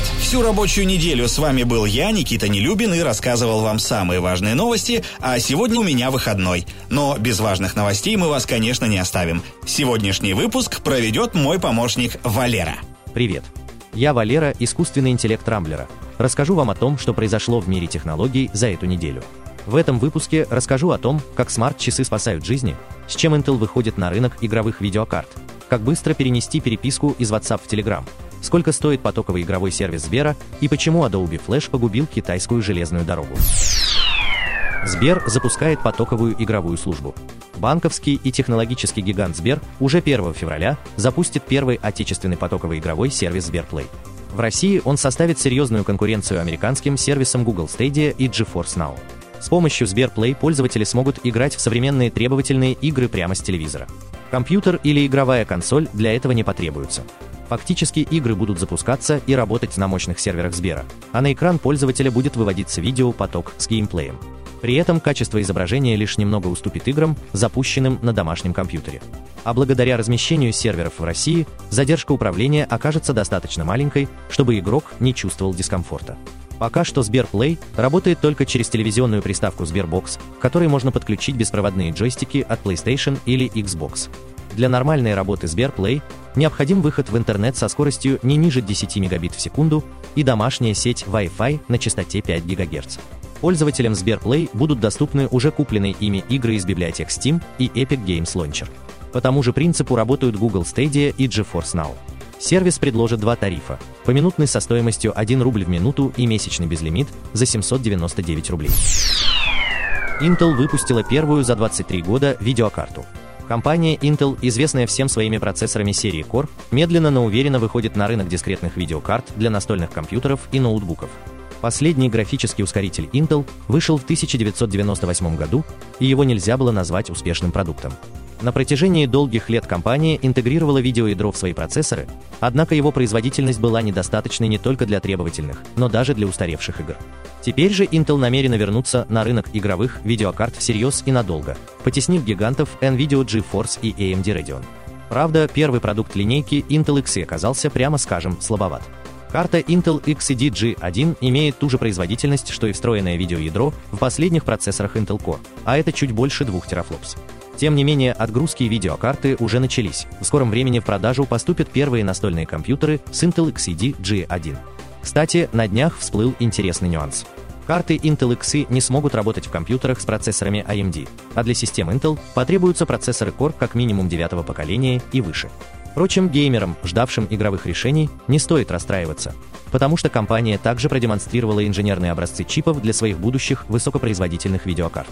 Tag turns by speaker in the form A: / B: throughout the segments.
A: Привет! Всю рабочую неделю с вами был я, Никита Нелюбин, и рассказывал вам самые важные новости, а сегодня у меня выходной. Но без важных новостей мы вас, конечно, не оставим. Сегодняшний выпуск проведет мой помощник Валера.
B: Привет! Я Валера, искусственный интеллект Рамблера. Расскажу вам о том, что произошло в мире технологий за эту неделю. В этом выпуске расскажу о том, как смарт-часы спасают жизни, с чем Intel выходит на рынок игровых видеокарт, как быстро перенести переписку из WhatsApp в Telegram, сколько стоит потоковый игровой сервис Сбера и почему Adobe Flash погубил китайскую железную дорогу. Сбер запускает потоковую игровую службу. Банковский и технологический гигант Сбер уже 1 февраля запустит первый отечественный потоковый игровой сервис Сберплay. В России он составит серьезную конкуренцию американским сервисам Google Stadia и GeForce Now. С помощью Сберплay пользователи смогут играть в современные требовательные игры прямо с телевизора. Компьютер или игровая консоль для этого не потребуются. Фактически игры будут запускаться и работать на мощных серверах Сбера, а на экран пользователя будет выводиться видеопоток с геймплеем. При этом качество изображения лишь немного уступит играм, запущенным на домашнем компьютере. А благодаря размещению серверов в России, задержка управления окажется достаточно маленькой, чтобы игрок не чувствовал дискомфорта. Пока что Сберплay работает только через телевизионную приставку Sberbox, к которой можно подключить беспроводные джойстики от PlayStation или Xbox. Для нормальной работы Сберплay необходим выход в интернет со скоростью не ниже 10 мегабит в секунду и домашняя сеть Wi-Fi на частоте 5 ГГц. Пользователям Сберплay будут доступны уже купленные ими игры из библиотек Steam и Epic Games Launcher. По тому же принципу работают Google Stadia и GeForce Now. Сервис предложит два тарифа. Поминутный со стоимостью 1 рубль в минуту и месячный безлимит за 799 рублей. Intel выпустила первую за 23 года видеокарту. Компания Intel, известная всем своими процессорами серии Core, медленно, но уверенно выходит на рынок дискретных видеокарт для настольных компьютеров и ноутбуков. Последний графический ускоритель Intel вышел в 1998 году, и его нельзя было назвать успешным продуктом. На протяжении долгих лет компания интегрировала видеоядро в свои процессоры, однако его производительность была недостаточной не только для требовательных, но даже для устаревших игр. Теперь же Intel намерена вернуться на рынок игровых видеокарт всерьез и надолго, потеснив гигантов NVIDIA GeForce и AMD Radeon. Правда, первый продукт линейки Intel Xe оказался, прямо скажем, слабоват. Карта Intel XED G1 имеет ту же производительность, что и встроенное видеоядро в последних процессорах Intel Core, а это чуть больше 2 терафлопс. Тем не менее, отгрузки видеокарты уже начались. В скором времени в продажу поступят первые настольные компьютеры с Intel XED G1. Кстати, на днях всплыл интересный нюанс. Карты Intel Xe не смогут работать в компьютерах с процессорами AMD, а для систем Intel потребуются процессоры Core как минимум девятого поколения и выше. Впрочем, геймерам, ждавшим игровых решений, не стоит расстраиваться, потому что компания также продемонстрировала инженерные образцы чипов для своих будущих высокопроизводительных видеокарт.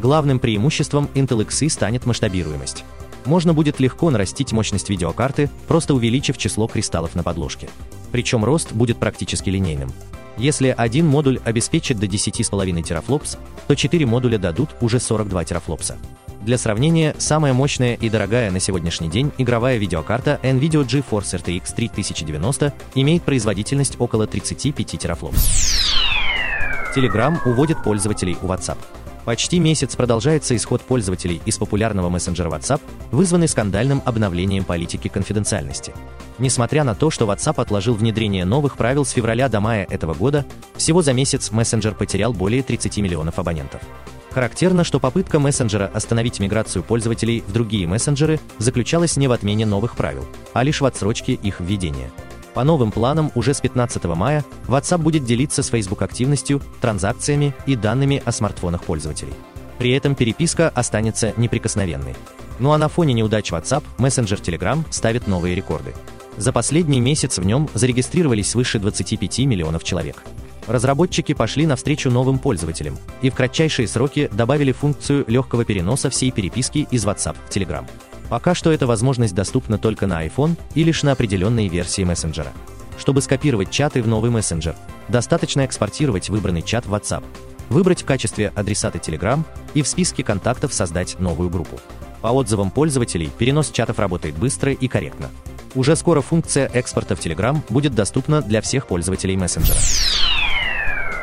B: Главным преимуществом Intel Xe станет масштабируемость. Можно будет легко нарастить мощность видеокарты, просто увеличив число кристаллов на подложке. Причем рост будет практически линейным. Если один модуль обеспечит до 10,5 терафлопс, то 4 модуля дадут уже 42 терафлопса. Для сравнения, самая мощная и дорогая на сегодняшний день игровая видеокарта NVIDIA GeForce RTX 3090 имеет производительность около 35 терафлопс. Telegram уводит пользователей у WhatsApp. Почти месяц продолжается исход пользователей из популярного мессенджера WhatsApp, вызванный скандальным обновлением политики конфиденциальности. Несмотря на то, что WhatsApp отложил внедрение новых правил с февраля до мая этого года, всего за месяц мессенджер потерял более 30 миллионов абонентов. Характерно, что попытка мессенджера остановить миграцию пользователей в другие мессенджеры заключалась не в отмене новых правил, а лишь в отсрочке их введения. По новым планам уже с 15 мая WhatsApp будет делиться с Facebook активностью, транзакциями и данными о смартфонах пользователей. При этом переписка останется неприкосновенной. Ну а на фоне неудач WhatsApp, мессенджер Telegram ставит новые рекорды. За последний месяц в нем зарегистрировались свыше 25 миллионов человек. Разработчики пошли навстречу новым пользователям и в кратчайшие сроки добавили функцию легкого переноса всей переписки из WhatsApp в Telegram. Пока что эта возможность доступна только на iPhone и лишь на определенные версии мессенджера. Чтобы скопировать чаты в новый мессенджер, достаточно экспортировать выбранный чат в WhatsApp, выбрать в качестве адресата Telegram и в списке контактов создать новую группу. По отзывам пользователей, перенос чатов работает быстро и корректно. Уже скоро функция экспорта в Telegram будет доступна для всех пользователей мессенджера.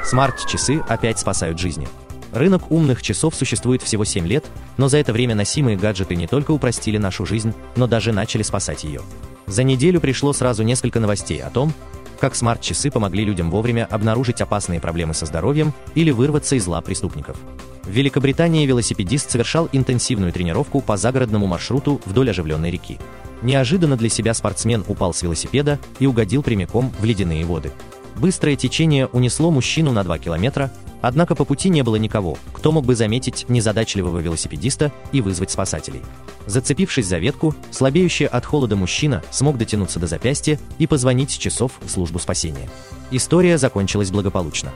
B: Смарт-часы опять спасают жизни. Рынок умных часов существует всего 7 лет, но за это время носимые гаджеты не только упростили нашу жизнь, но даже начали спасать ее. За неделю пришло сразу несколько новостей о том, как смарт-часы помогли людям вовремя обнаружить опасные проблемы со здоровьем или вырваться из лап преступников. В Великобритании велосипедист совершал интенсивную тренировку по загородному маршруту вдоль оживленной реки. Неожиданно для себя спортсмен упал с велосипеда и угодил прямиком в ледяные воды. Быстрое течение унесло мужчину на 2 километра, однако по пути не было никого, кто мог бы заметить незадачливого велосипедиста и вызвать спасателей. Зацепившись за ветку, слабеющий от холода мужчина смог дотянуться до запястья и позвонить с часов в службу спасения. История закончилась благополучно.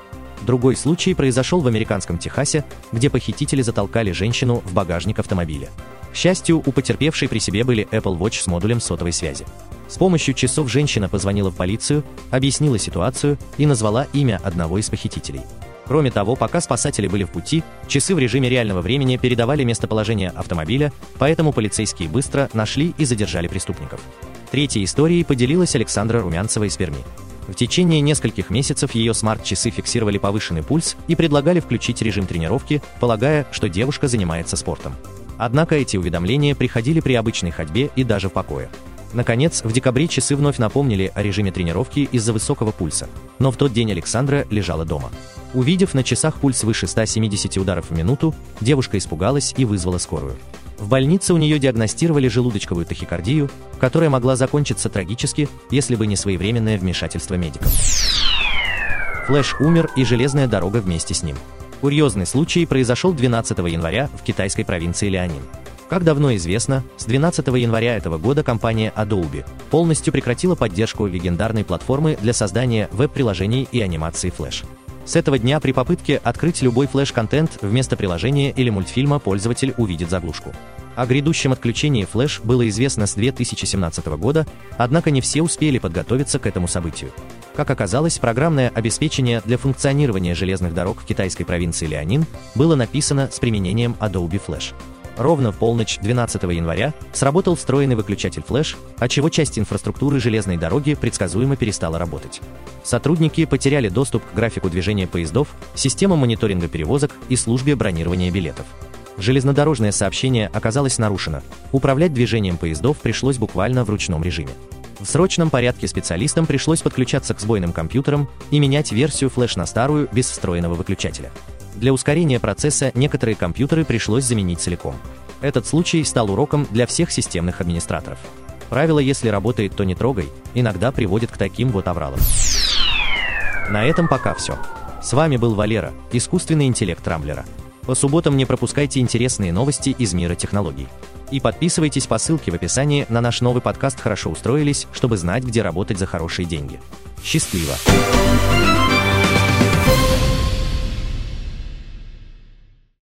B: Другой случай произошел в американском Техасе, где похитители затолкали женщину в багажник автомобиля. К счастью, у потерпевшей при себе были Apple Watch с модулем сотовой связи. С помощью часов женщина позвонила в полицию, объяснила ситуацию и назвала имя одного из похитителей. Кроме того, пока спасатели были в пути, часы в режиме реального времени передавали местоположение автомобиля, поэтому полицейские быстро нашли и задержали преступников. Третьей историей поделилась Александра Румянцева из Перми. В течение нескольких месяцев ее смарт-часы фиксировали повышенный пульс и предлагали включить режим тренировки, полагая, что девушка занимается спортом. Однако эти уведомления приходили при обычной ходьбе и даже в покое. Наконец, в декабре часы вновь напомнили о режиме тренировки из-за высокого пульса, но в тот день Александра лежала дома. Увидев на часах пульс выше 170 ударов в минуту, девушка испугалась и вызвала скорую. В больнице у нее диагностировали желудочковую тахикардию, которая могла закончиться трагически, если бы не своевременное вмешательство медиков. Флэш умер и железная дорога вместе с ним. Курьезный случай произошел 12 января в китайской провинции Лианин. Как давно известно, с 12 января этого года компания Adobe полностью прекратила поддержку легендарной платформы для создания веб-приложений и анимации Flash. С этого дня при попытке открыть любой флеш-контент вместо приложения или мультфильма пользователь увидит заглушку. О грядущем отключении флеш было известно с 2017 года, однако не все успели подготовиться к этому событию. Как оказалось, программное обеспечение для функционирования железных дорог в китайской провинции Лианин было написано с применением Adobe Flash. Ровно в полночь 12 января сработал встроенный выключатель флеш, отчего часть инфраструктуры железной дороги предсказуемо перестала работать. Сотрудники потеряли доступ к графику движения поездов, системам мониторинга перевозок и службе бронирования билетов. Железнодорожное сообщение оказалось нарушено. Управлять движением поездов пришлось буквально в ручном режиме. В срочном порядке специалистам пришлось подключаться к сбойным компьютерам и менять версию флеш на старую без встроенного выключателя. Для ускорения процесса некоторые компьютеры пришлось заменить целиком. Этот случай стал уроком для всех системных администраторов. Правило «если работает, то не трогай» иногда приводит к таким вот авралам. На этом пока все. С вами был Валера, искусственный интеллект Рамблера. По субботам не пропускайте интересные новости из мира технологий. И подписывайтесь по ссылке в описании на наш новый подкаст «Хорошо устроились», чтобы знать, где работать за хорошие деньги. Счастливо!